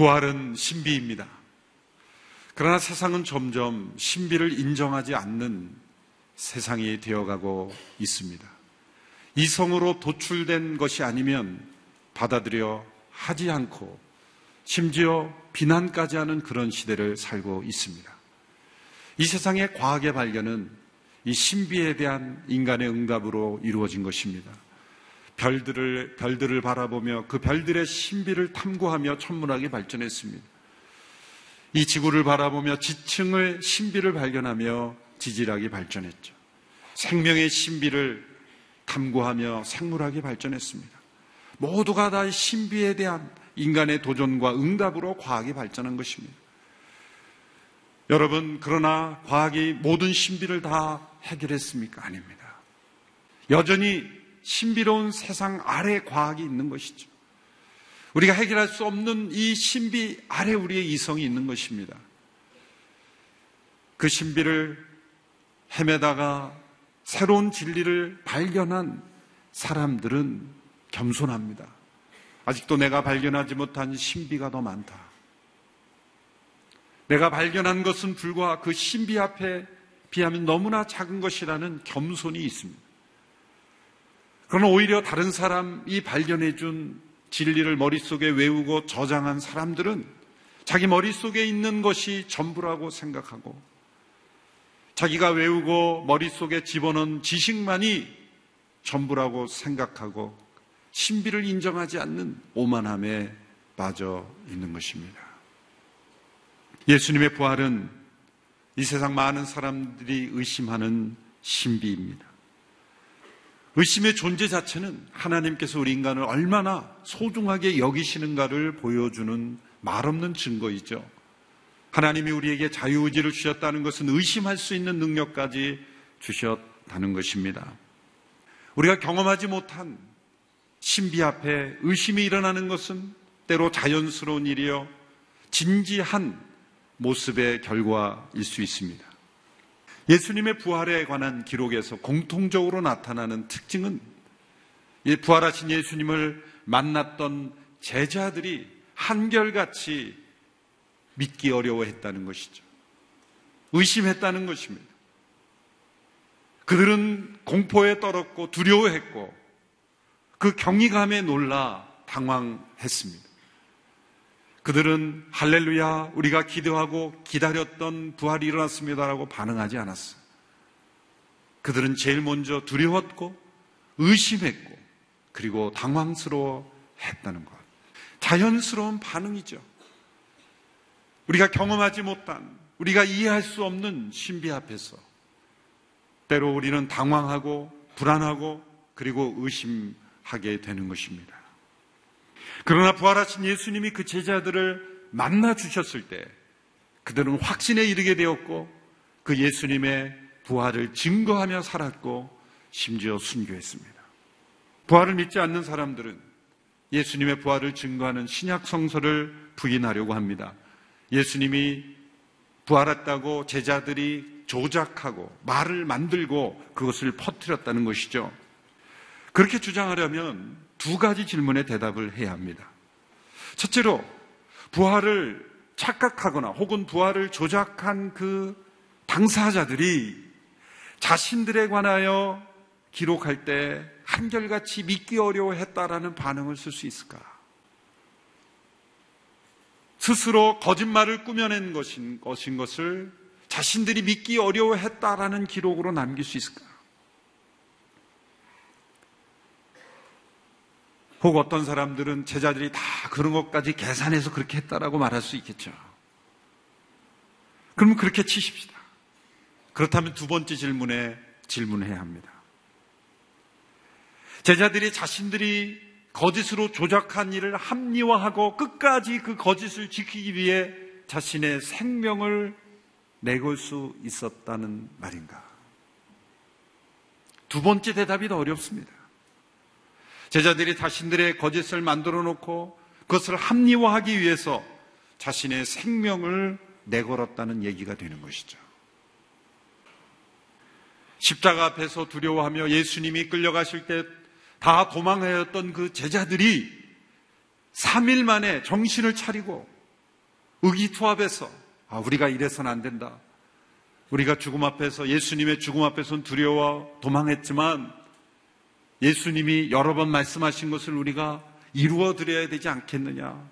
부활은 신비입니다. 그러나 세상은 점점 신비를 인정하지 않는 세상이 되어가고 있습니다. 이성으로 도출된 것이 아니면 받아들여 하지 않고 심지어 비난까지 하는 그런 시대를 살고 있습니다. 이 세상의 과학의 발견은 이 신비에 대한 인간의 응답으로 이루어진 것입니다. 별들을, 별들을 바라보며 그 별들의 신비를 탐구하며 천문학이 발전했습니다. 이 지구를 바라보며 지층의 신비를 발견하며 지질학이 발전했죠. 생명의 신비를 탐구하며 생물학이 발전했습니다. 모두가 다 신비에 대한 인간의 도전과 응답으로 과학이 발전한 것입니다. 여러분, 그러나 과학이 모든 신비를 다 해결했습니까? 아닙니다. 여전히 신비로운 세상 아래 과학이 있는 것이죠. 우리가 해결할 수 없는 이 신비 아래 우리의 이성이 있는 것입니다. 그 신비를 헤매다가 새로운 진리를 발견한 사람들은 겸손합니다. 아직도 내가 발견하지 못한 신비가 더 많다. 내가 발견한 것은 불과 그 신비 앞에 비하면 너무나 작은 것이라는 겸손이 있습니다. 그러나 오히려 다른 사람이 발견해 준 진리를 머릿속에 외우고 저장한 사람들은 자기 머릿속에 있는 것이 전부라고 생각하고 자기가 외우고 머릿속에 집어넣은 지식만이 전부라고 생각하고 신비를 인정하지 않는 오만함에 빠져 있는 것입니다. 예수님의 부활은 이 세상 많은 사람들이 의심하는 신비입니다. 의심의 존재 자체는 하나님께서 우리 인간을 얼마나 소중하게 여기시는가를 보여주는 말없는 증거이죠. 하나님이 우리에게 자유의지를 주셨다는 것은 의심할 수 있는 능력까지 주셨다는 것입니다. 우리가 경험하지 못한 신비 앞에 의심이 일어나는 것은 때로 자연스러운 일이요. 진지한 모습의 결과일 수 있습니다. 예수님의 부활에 관한 기록에서 공통적으로 나타나는 특징은 부활하신 예수님을 만났던 제자들이 한결같이 믿기 어려워했다는 것이죠. 의심했다는 것입니다. 그들은 공포에 떨었고 두려워했고 그 경이감에 놀라 당황했습니다. 그들은 할렐루야, 우리가 기도하고 기다렸던 부활이 일어났습니다라고 반응하지 않았어요. 그들은 제일 먼저 두려웠고 의심했고 그리고 당황스러워 했다는 것. 자연스러운 반응이죠. 우리가 경험하지 못한, 우리가 이해할 수 없는 신비 앞에서 때로 우리는 당황하고 불안하고 그리고 의심하게 되는 것입니다. 그러나 부활하신 예수님이 그 제자들을 만나 주셨을 때 그들은 확신에 이르게 되었고 그 예수님의 부활을 증거하며 살았고 심지어 순교했습니다. 부활을 믿지 않는 사람들은 예수님의 부활을 증거하는 신약 성서를 부인하려고 합니다. 예수님이 부활했다고 제자들이 조작하고 말을 만들고 그것을 퍼뜨렸다는 것이죠. 그렇게 주장하려면 두 가지 질문에 대답을 해야 합니다. 첫째로 부활을 착각하거나 혹은 부활을 조작한 그 당사자들이 자신들에 관하여 기록할 때 한결같이 믿기 어려워했다라는 반응을 쓸 수 있을까? 스스로 거짓말을 꾸며낸 것인, 것인 것을 자신들이 믿기 어려워했다라는 기록으로 남길 수 있을까? 혹 어떤 사람들은 제자들이 다 그런 것까지 계산해서 그렇게 했다라고 말할 수 있겠죠. 그러면 그렇게 치십시다. 그렇다면 두 번째 질문에 질문해야 합니다. 제자들이 자신들이 거짓으로 조작한 일을 합리화하고 끝까지 그 거짓을 지키기 위해 자신의 생명을 내걸 수 있었다는 말인가? 두 번째 대답이 더 어렵습니다. 제자들이 자신들의 거짓을 만들어 놓고 그것을 합리화하기 위해서 자신의 생명을 내걸었다는 얘기가 되는 것이죠. 십자가 앞에서 두려워하며 예수님이 끌려가실 때 다 도망하였던 그 제자들이 3일 만에 정신을 차리고 의기투합해서 아, 우리가 이래서는 안 된다. 우리가 죽음 앞에서 예수님의 죽음 앞에서는 두려워 도망했지만 예수님이 여러 번 말씀하신 것을 우리가 이루어 드려야 되지 않겠느냐.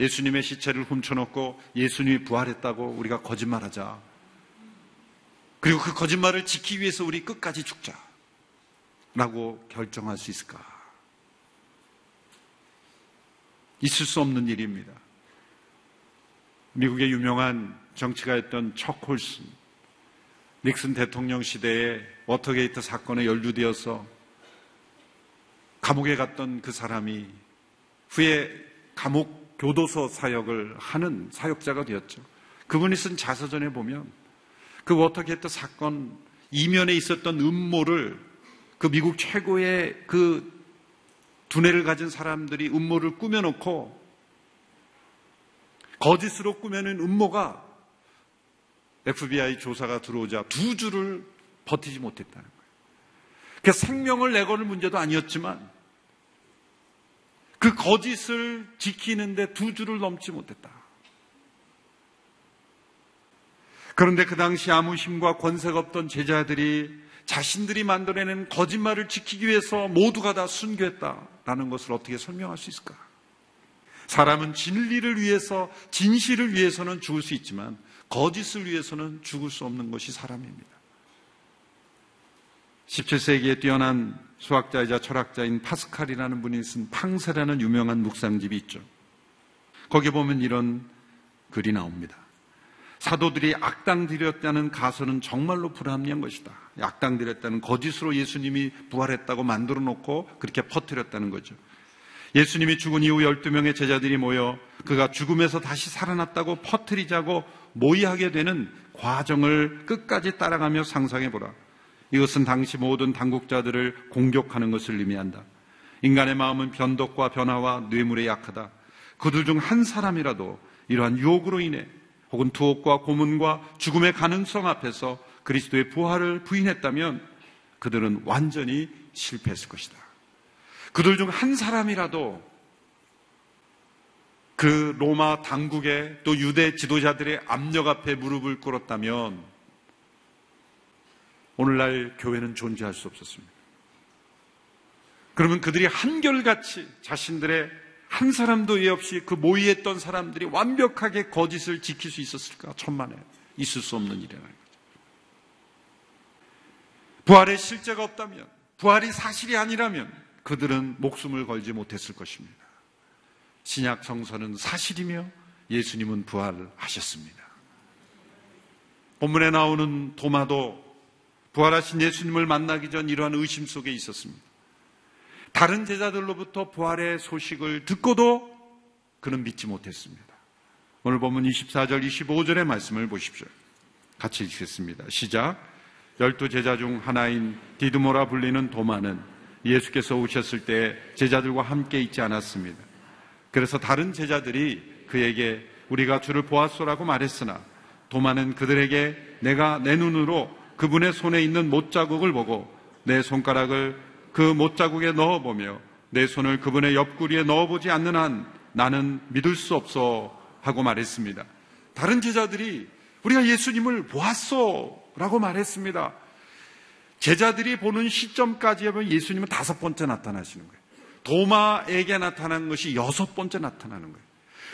예수님의 시체를 훔쳐놓고 예수님이 부활했다고 우리가 거짓말하자. 그리고 그 거짓말을 지키기 위해서 우리 끝까지 죽자. 라고 결정할 수 있을까? 있을 수 없는 일입니다. 미국의 유명한 정치가였던 척 콜슨, 닉슨 대통령 시대에 워터게이트 사건에 연루되어서 감옥에 갔던 그 사람이 후에 감옥 교도소 사역을 하는 사역자가 되었죠. 그분이 쓴 자서전에 보면 그 워터게이트 사건 이면에 있었던 음모를 그 미국 최고의 그 두뇌를 가진 사람들이 음모를 꾸며놓고 거짓으로 꾸며낸 음모가 FBI 조사가 들어오자 두 주를 버티지 못했다는 거예요. 그 생명을 내거는 문제도 아니었지만 그 거짓을 지키는데 두 주를 넘지 못했다. 그런데 그 당시 아무 힘과 권세가 없던 제자들이 자신들이 만들어낸 거짓말을 지키기 위해서 모두가 다 순교했다라는 것을 어떻게 설명할 수 있을까? 사람은 진리를 위해서, 진실을 위해서는 죽을 수 있지만 거짓을 위해서는 죽을 수 없는 것이 사람입니다. 17세기에 뛰어난 수학자이자 철학자인 파스칼이라는 분이 쓴 팡세라는 유명한 묵상집이 있죠. 거기 보면 이런 글이 나옵니다. 사도들이 악당 들였다는 가설은 정말로 불합리한 것이다. 악당 들였다는 거짓으로 예수님이 부활했다고 만들어 놓고 그렇게 퍼뜨렸다는 거죠. 예수님이 죽은 이후 12명의 제자들이 모여 그가 죽음에서 다시 살아났다고 퍼뜨리자고 모의하게 되는 과정을 끝까지 따라가며 상상해 보라. 이것은 당시 모든 당국자들을 공격하는 것을 의미한다. 인간의 마음은 변덕과 변화와 뇌물에 약하다. 그들 중 한 사람이라도 이러한 유혹으로 인해 혹은 투옥과 고문과 죽음의 가능성 앞에서 그리스도의 부활을 부인했다면 그들은 완전히 실패했을 것이다. 그들 중 한 사람이라도 그 로마 당국의 또 유대 지도자들의 압력 앞에 무릎을 꿇었다면 오늘날 교회는 존재할 수 없었습니다. 그러면 그들이 한결같이 자신들의 한 사람도 예 없이 그 모의했던 사람들이 완벽하게 거짓을 지킬 수 있었을까? 천만에 있을 수 없는 일이라는 거죠. 부활의 실제가 없다면, 부활이 사실이 아니라면 그들은 목숨을 걸지 못했을 것입니다. 신약 성서는 사실이며 예수님은 부활하셨습니다. 본문에 나오는 도마도 부활하신 예수님을 만나기 전 이러한 의심 속에 있었습니다. 다른 제자들로부터 부활의 소식을 듣고도 그는 믿지 못했습니다. 오늘 보면 24절, 25절의 말씀을 보십시오. 같이 읽겠습니다. 시작. 열두 제자 중 하나인 디드모라 불리는 도마는 예수께서 오셨을 때 제자들과 함께 있지 않았습니다. 그래서 다른 제자들이 그에게 우리가 주를 보았소라고 말했으나 도마는 그들에게 내가 내 눈으로 그분의 손에 있는 못자국을 보고 내 손가락을 그 못자국에 넣어보며 내 손을 그분의 옆구리에 넣어보지 않는 한 나는 믿을 수 없어 하고 말했습니다. 다른 제자들이 우리가 예수님을 보았어 라고 말했습니다. 제자들이 보는 시점까지 하면 예수님은 다섯 번째 나타나시는 거예요. 도마에게 나타난 것이 여섯 번째 나타나는 거예요.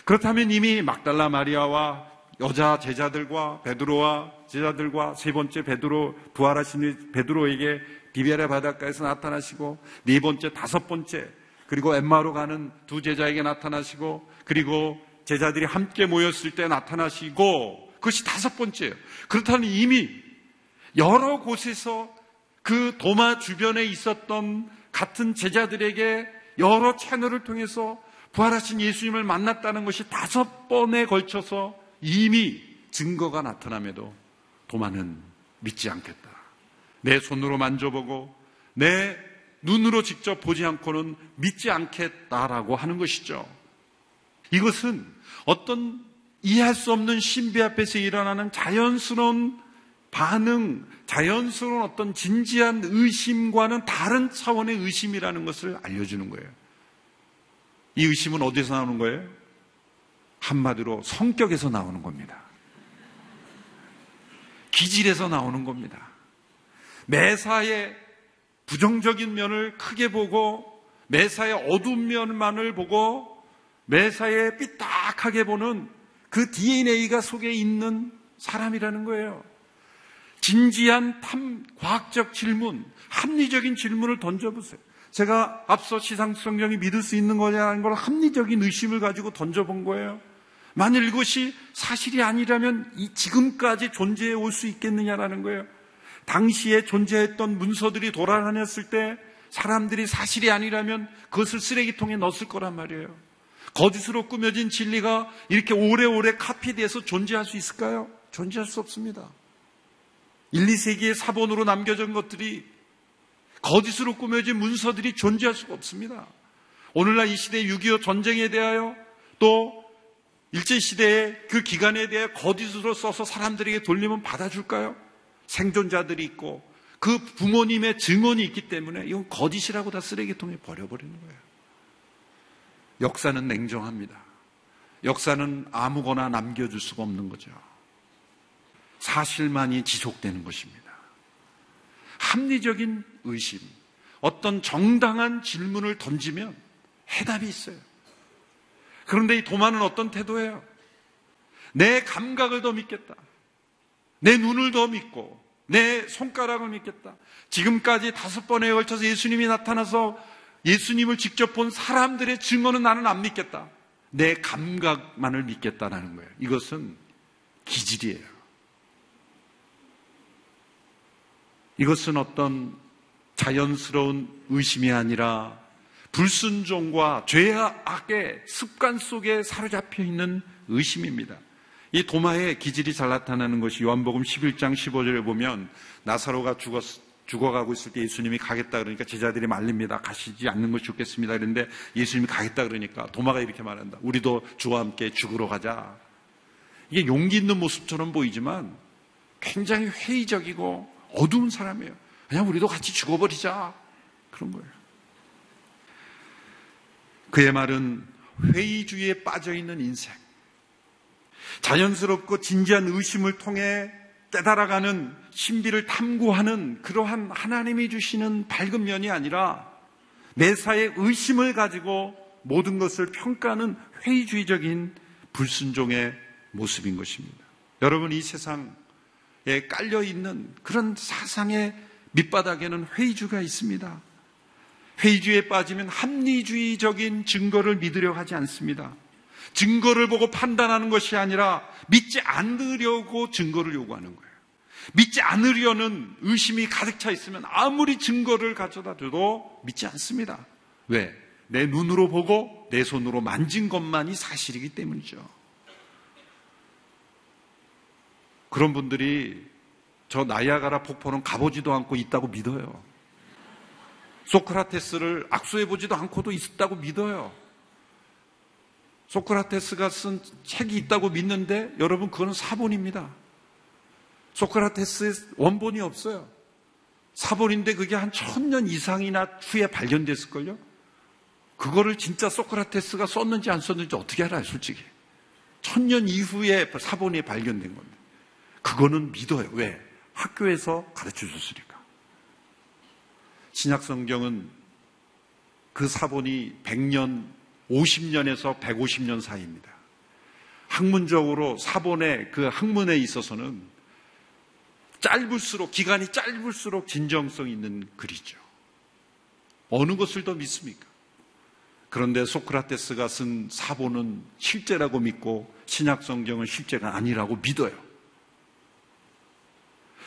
그렇다면 이미 막달라 마리아와 여자 제자들과 베드로와 제자들과 세 번째 베드로 부활하신 베드로에게 디베라 바닷가에서 나타나시고 네 번째 다섯 번째 그리고 엠마로 가는 두 제자에게 나타나시고 그리고 제자들이 함께 모였을 때 나타나시고 그것이 다섯 번째예요. 그렇다면 이미 여러 곳에서 그 도마 주변에 있었던 같은 제자들에게 여러 채널을 통해서 부활하신 예수님을 만났다는 것이 다섯 번에 걸쳐서 이미 증거가 나타남에도 도마는 믿지 않겠다. 내 손으로 만져보고 내 눈으로 직접 보지 않고는 믿지 않겠다라고 하는 것이죠. 이것은 어떤 이해할 수 없는 신비 앞에서 일어나는 자연스러운 반응, 자연스러운 어떤 진지한 의심과는 다른 차원의 의심이라는 것을 알려주는 거예요. 이 의심은 어디서 나오는 거예요? 한마디로 성격에서 나오는 겁니다. 기질에서 나오는 겁니다. 매사에 부정적인 면을 크게 보고 매사에 어두운 면만을 보고 매사에 삐딱하게 보는 그 DNA가 속에 있는 사람이라는 거예요. 진지한 탐, 과학적 질문, 합리적인 질문을 던져보세요. 제가 앞서 시상성경이 믿을 수 있는 거냐는 걸 합리적인 의심을 가지고 던져본 거예요. 만일 이것이 사실이 아니라면 지금까지 존재해 올 수 있겠느냐라는 거예요. 당시에 존재했던 문서들이 돌아다녔을 때 사람들이 사실이 아니라면 그것을 쓰레기통에 넣었을 거란 말이에요. 거짓으로 꾸며진 진리가 이렇게 오래오래 카피돼서 존재할 수 있을까요? 존재할 수 없습니다. 1, 2세기의 사본으로 남겨진 것들이 거짓으로 꾸며진 문서들이 존재할 수가 없습니다. 오늘날 이 시대 6.25 전쟁에 대하여 또 일제시대의 그 기간에 대해 거짓으로 써서 사람들에게 돌리면 받아줄까요? 생존자들이 있고 그 부모님의 증언이 있기 때문에 이건 거짓이라고 다 쓰레기통에 버려버리는 거예요. 역사는 냉정합니다. 역사는 아무거나 남겨줄 수가 없는 거죠. 사실만이 지속되는 것입니다. 합리적인 의심, 어떤 정당한 질문을 던지면 해답이 있어요. 그런데 이 도마는 어떤 태도예요? 내 감각을 더 믿겠다. 내 눈을 더 믿고 내 손가락을 믿겠다. 지금까지 다섯 번에 걸쳐서 예수님이 나타나서 예수님을 직접 본 사람들의 증언은 나는 안 믿겠다. 내 감각만을 믿겠다라는 거예요. 이것은 기질이에요. 이것은 어떤 자연스러운 의심이 아니라 불순종과 죄악의 습관 속에 사로잡혀 있는 의심입니다. 이 도마의 기질이 잘 나타나는 것이 요한복음 11장 15절에 보면 나사로가 죽었, 죽어가고 있을 때 예수님이 가겠다 그러니까 제자들이 말립니다. 가시지 않는 것이 좋겠습니다. 그런데 예수님이 가겠다 그러니까 도마가 이렇게 말한다. 우리도 주와 함께 죽으러 가자. 이게 용기 있는 모습처럼 보이지만 굉장히 회의적이고 어두운 사람이에요. 그냥 우리도 같이 죽어버리자. 그런 거예요. 그의 말은 회의주의에 빠져 있는 인생. 자연스럽고 진지한 의심을 통해 깨달아가는 신비를 탐구하는 그러한 하나님이 주시는 밝은 면이 아니라 매사에 의심을 가지고 모든 것을 평가하는 회의주의적인 불순종의 모습인 것입니다. 여러분 이 세상에 깔려 있는 그런 사상의 밑바닥에는 회의주가 있습니다. 회의주의에 빠지면 합리주의적인 증거를 믿으려 하지 않습니다. 증거를 보고 판단하는 것이 아니라 믿지 않으려고 증거를 요구하는 거예요. 믿지 않으려는 의심이 가득 차 있으면 아무리 증거를 가져다 줘도 믿지 않습니다. 왜? 내 눈으로 보고 내 손으로 만진 것만이 사실이기 때문이죠. 그런 분들이 저 나이아가라 폭포는 가보지도 않고 있다고 믿어요. 소크라테스를 악수해보지도 않고도 있었다고 믿어요. 소크라테스가 쓴 책이 있다고 믿는데 여러분 그거는 사본입니다. 소크라테스의 원본이 없어요. 사본인데 그게 한 천 년 이상이나 후에 발견됐을걸요? 그거를 진짜 소크라테스가 썼는지 안 썼는지 어떻게 알아요, 솔직히. 천 년 이후에 사본이 발견된 건데. 그거는 믿어요. 왜? 학교에서 가르쳐 줬으니까. 신약 성경은 그 사본이 100년 50년에서 150년 사이입니다. 학문적으로 사본의 그 학문에 있어서는 짧을수록 기간이 짧을수록 진정성 있는 글이죠. 어느 것을 더 믿습니까? 그런데 소크라테스가 쓴 사본은 실제라고 믿고 신약 성경은 실제가 아니라고 믿어요.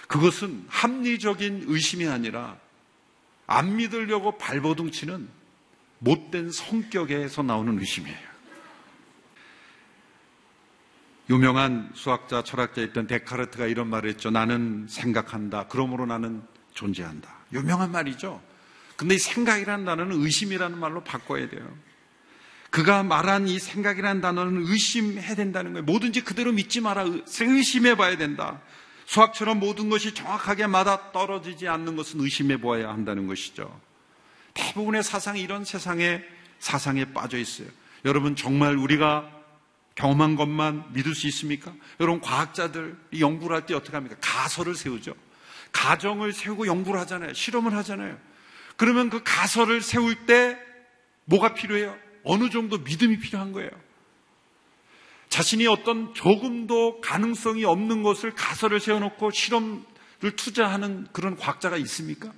그것은 합리적인 의심이 아니라 안 믿으려고 발버둥 치는 못된 성격에서 나오는 의심이에요. 유명한 수학자, 철학자였던 데카르트가 이런 말을 했죠. 나는 생각한다. 그러므로 나는 존재한다. 유명한 말이죠. 근데 이 생각이라는 단어는 의심이라는 말로 바꿔야 돼요. 그가 말한 이 생각이라는 단어는 의심해야 된다는 거예요. 뭐든지 그대로 믿지 마라. 의심해 봐야 된다. 수학처럼 모든 것이 정확하게 맞아 떨어지지 않는 것은 의심해 보아야 한다는 것이죠. 대부분의 사상이 이런 세상에 사상에 빠져 있어요. 여러분 정말 우리가 경험한 것만 믿을 수 있습니까? 여러분, 과학자들이 연구를 할 때 어떻게 합니까? 가설을 세우죠. 가정을 세우고 연구를 하잖아요. 실험을 하잖아요. 그러면 그 가설을 세울 때 뭐가 필요해요? 어느 정도 믿음이 필요한 거예요. 자신이 어떤 조금도 가능성이 없는 것을 가설을 세워놓고 실험을 투자하는 그런 과학자가 있습니까?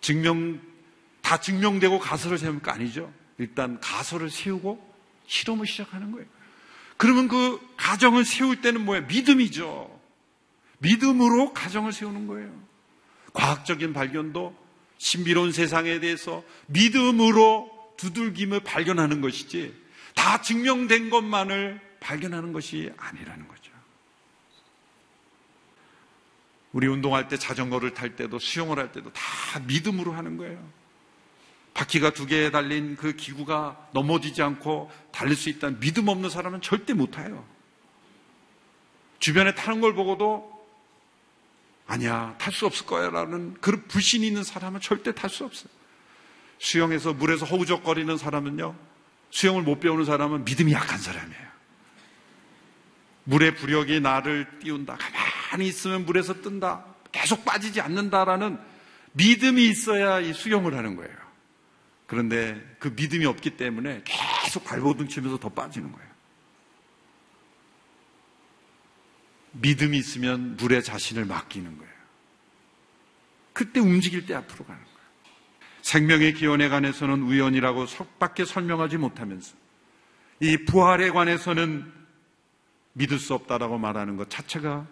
증명, 다 증명되고 가설을 세우니까 아니죠. 일단 가설을 세우고 실험을 시작하는 거예요. 그러면 그 가정을 세울 때는 뭐예요? 믿음이죠. 믿음으로 가정을 세우는 거예요. 과학적인 발견도 신비로운 세상에 대해서 믿음으로 두들김을 발견하는 것이지 다 증명된 것만을 발견하는 것이 아니라는 거죠. 우리 운동할 때 자전거를 탈 때도 수영을 할 때도 다 믿음으로 하는 거예요. 바퀴가 두 개에 달린 그 기구가 넘어지지 않고 달릴 수 있다는 믿음 없는 사람은 절대 못 타요. 주변에 타는 걸 보고도 아니야, 탈 수 없을 거야 라는 그런 불신이 있는 사람은 절대 탈 수 없어요. 수영에서 물에서 허우적거리는 사람은요, 수영을 못 배우는 사람은 믿음이 약한 사람이에요. 물의 부력이 나를 띄운다. 가만히 있으면 물에서 뜬다. 계속 빠지지 않는다라는 믿음이 있어야 이 수영을 하는 거예요. 그런데 그 믿음이 없기 때문에 계속 발버둥 치면서 더 빠지는 거예요. 믿음이 있으면 물에 자신을 맡기는 거예요. 그때 움직일 때 앞으로 가는 거예요. 생명의 기원에 관해서는 우연이라고 속밖에 설명하지 못하면서 이 부활에 관해서는 믿을 수 없다라고 말하는 것 자체가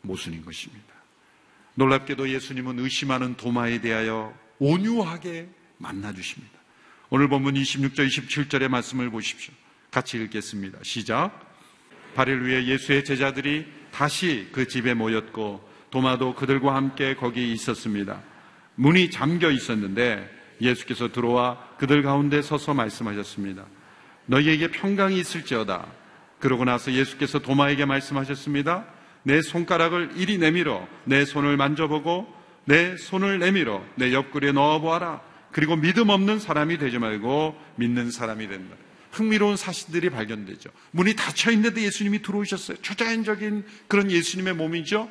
모순인 것입니다. 놀랍게도 예수님은 의심하는 도마에 대하여 온유하게 만나 주십니다. 오늘 본문 26절, 27절의 말씀을 보십시오. 같이 읽겠습니다. 시작. 8일 후에 예수의 제자들이 다시 그 집에 모였고 도마도 그들과 함께 거기 있었습니다. 문이 잠겨 있었는데 예수께서 들어와 그들 가운데 서서 말씀하셨습니다. 너희에게 평강이 있을지어다. 그러고 나서 예수께서 도마에게 말씀하셨습니다. 내 손가락을 이리 내밀어 내 손을 만져보고 내 손을 내밀어 내 옆구리에 넣어보아라. 그리고 믿음 없는 사람이 되지 말고 믿는 사람이 된다. 흥미로운 사실들이 발견되죠. 문이 닫혀 있는데 예수님이 들어오셨어요. 초자연적인 그런 예수님의 몸이죠.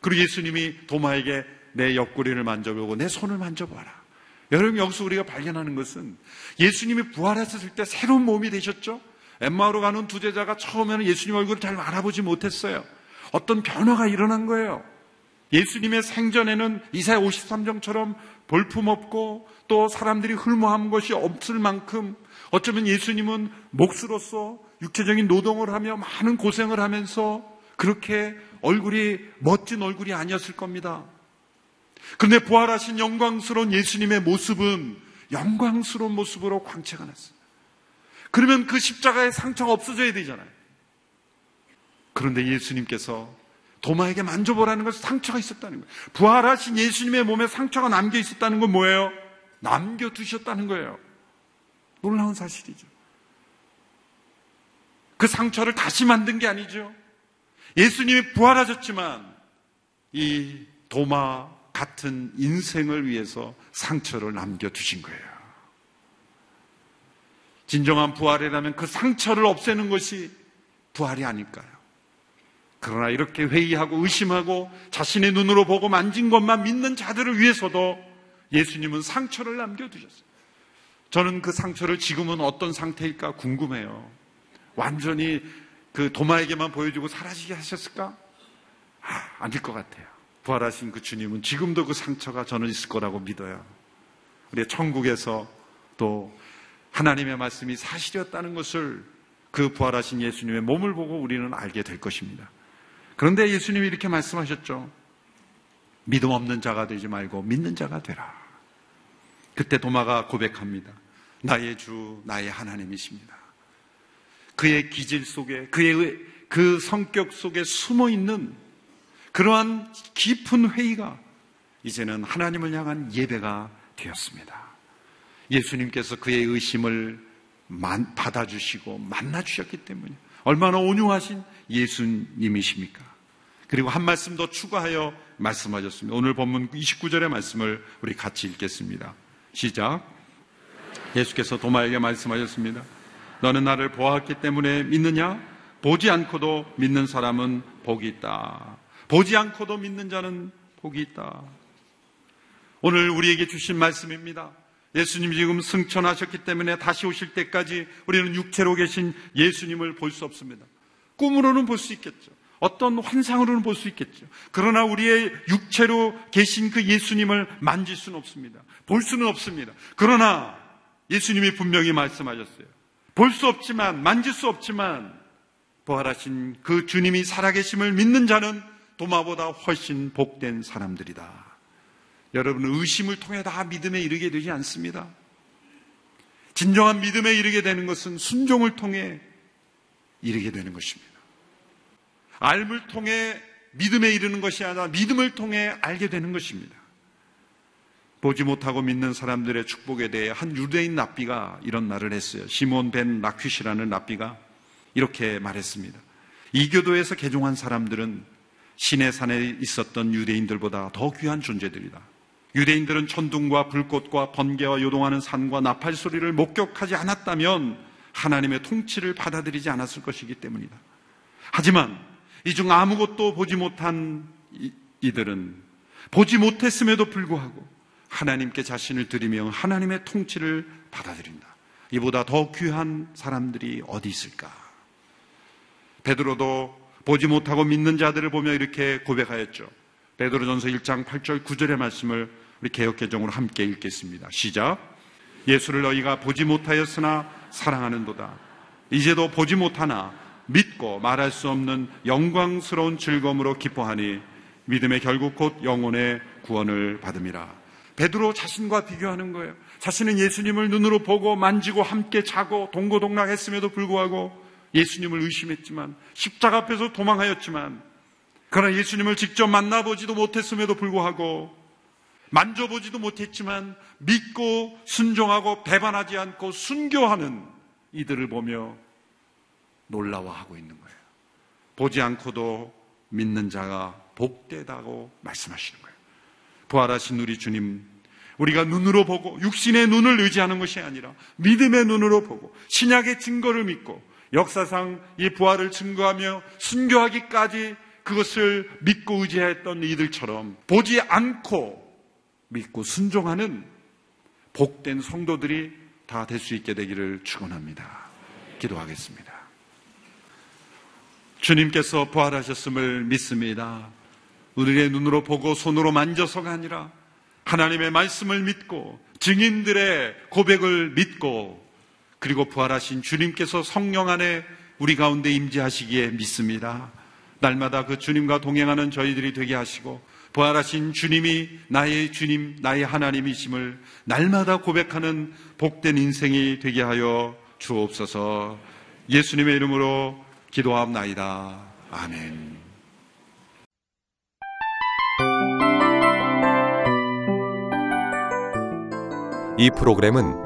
그리고 예수님이 도마에게 내 옆구리를 만져보고 내 손을 만져봐라. 여러분 여기서 우리가 발견하는 것은 예수님이 부활하셨을 때 새로운 몸이 되셨죠. 엠마오로 가는 두 제자가 처음에는 예수님 얼굴을 잘 알아보지 못했어요. 어떤 변화가 일어난 거예요. 예수님의 생전에는 이사야 53장처럼 볼품없고 또 사람들이 흠모한 것이 없을 만큼 어쩌면 예수님은 몫으로서 육체적인 노동을 하며 많은 고생을 하면서 그렇게 얼굴이 멋진 얼굴이 아니었을 겁니다. 그런데 부활하신 영광스러운 예수님의 모습은 영광스러운 모습으로 광채가 났어요. 그러면 그 십자가의 상처가 없어져야 되잖아요. 그런데 예수님께서 도마에게 만져보라는 것은 상처가 있었다는 거예요. 부활하신 예수님의 몸에 상처가 남겨 있었다는 건 뭐예요? 남겨 두셨다는 거예요. 놀라운 사실이죠. 그 상처를 다시 만든 게 아니죠. 예수님이 부활하셨지만 이 도마 같은 인생을 위해서 상처를 남겨두신 거예요. 진정한 부활이라면 그 상처를 없애는 것이 부활이 아닐까요? 그러나 이렇게 회의하고 의심하고 자신의 눈으로 보고 만진 것만 믿는 자들을 위해서도 예수님은 상처를 남겨두셨어요. 저는 그 상처를 지금은 어떤 상태일까 궁금해요. 완전히 그 도마에게만 보여주고 사라지게 하셨을까? 아, 아닐 것 같아요. 부활하신 그 주님은 지금도 그 상처가 저는 있을 거라고 믿어요. 우리 천국에서 또 하나님의 말씀이 사실이었다는 것을 그 부활하신 예수님의 몸을 보고 우리는 알게 될 것입니다. 그런데 예수님이 이렇게 말씀하셨죠. 믿음 없는 자가 되지 말고 믿는 자가 되라. 그때 도마가 고백합니다. 나의 주, 나의 하나님이십니다. 그의 기질 속에, 그의 그 성격 속에 숨어 있는 그러한 깊은 회의가 이제는 하나님을 향한 예배가 되었습니다. 예수님께서 그의 의심을 받아주시고 만나주셨기 때문에 얼마나 온유하신 예수님이십니까? 그리고 한 말씀 더 추가하여 말씀하셨습니다. 오늘 본문 29절의 말씀을 우리 같이 읽겠습니다. 시작. 예수께서 도마에게 말씀하셨습니다. 너는 나를 보았기 때문에 믿느냐? 보지 않고도 믿는 사람은 복이 있다. 보지 않고도 믿는 자는 복이 있다. 오늘 우리에게 주신 말씀입니다. 예수님 지금 승천하셨기 때문에 다시 오실 때까지 우리는 육체로 계신 예수님을 볼 수 없습니다. 꿈으로는 볼 수 있겠죠. 어떤 환상으로는 볼 수 있겠죠. 그러나 우리의 육체로 계신 그 예수님을 만질 수는 없습니다. 볼 수는 없습니다. 그러나 예수님이 분명히 말씀하셨어요. 볼 수 없지만, 만질 수 없지만, 부활하신 그 주님이 살아계심을 믿는 자는 도마보다 훨씬 복된 사람들이다. 여러분, 의심을 통해 다 믿음에 이르게 되지 않습니다. 진정한 믿음에 이르게 되는 것은 순종을 통해 이르게 되는 것입니다. 알을 통해 믿음에 이르는 것이 아니라 믿음을 통해 알게 되는 것입니다. 보지 못하고 믿는 사람들의 축복에 대해 한 유대인 납비가 이런 말을 했어요. 시몬 벤 라퀴시라는 납비가 이렇게 말했습니다. 이 교도에서 개종한 사람들은 신의 산에 있었던 유대인들보다 더 귀한 존재들이다. 유대인들은 천둥과 불꽃과 번개와 요동하는 산과 나팔 소리를 목격하지 않았다면 하나님의 통치를 받아들이지 않았을 것이기 때문이다. 하지만 이 중 아무것도 보지 못한 이들은 보지 못했음에도 불구하고 하나님께 자신을 드리며 하나님의 통치를 받아들인다. 이보다 더 귀한 사람들이 어디 있을까? 베드로도 보지 못하고 믿는 자들을 보며 이렇게 고백하였죠. 베드로전서 1장 8절 9절의 말씀을 우리 개혁개정으로 함께 읽겠습니다. 시작. 예수를 너희가 보지 못하였으나 사랑하는도다. 이제도 보지 못하나 믿고 말할 수 없는 영광스러운 즐거움으로 기뻐하니 믿음의 결국 곧 영혼의 구원을 받음이라. 베드로 자신과 비교하는 거예요. 자신은 예수님을 눈으로 보고 만지고 함께 자고 동고동락했음에도 불구하고 예수님을 의심했지만 십자가 앞에서 도망하였지만 그러나 예수님을 직접 만나보지도 못했음에도 불구하고 만져보지도 못했지만 믿고 순종하고 배반하지 않고 순교하는 이들을 보며 놀라워하고 있는 거예요. 보지 않고도 믿는 자가 복되다고 말씀하시는 거예요. 부활하신 우리 주님, 우리가 눈으로 보고 육신의 눈을 의지하는 것이 아니라 믿음의 눈으로 보고 신약의 증거를 믿고 역사상 이 부활을 증거하며 순교하기까지 그것을 믿고 의지했던 이들처럼 보지 않고 믿고 순종하는 복된 성도들이 다 될 수 있게 되기를 축원합니다. 기도하겠습니다. 주님께서 부활하셨음을 믿습니다. 우리의 눈으로 보고 손으로 만져서가 아니라 하나님의 말씀을 믿고 증인들의 고백을 믿고 그리고 부활하신 주님께서 성령 안에 우리 가운데 임재하시기에 믿습니다. 날마다 그 주님과 동행하는 저희들이 되게 하시고 부활하신 주님이 나의 주님, 나의 하나님이심을 날마다 고백하는 복된 인생이 되게 하여 주옵소서 예수님의 이름으로 기도합나이다. 아멘. 이 프로그램은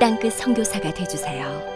땅끝 성교사가 되주세요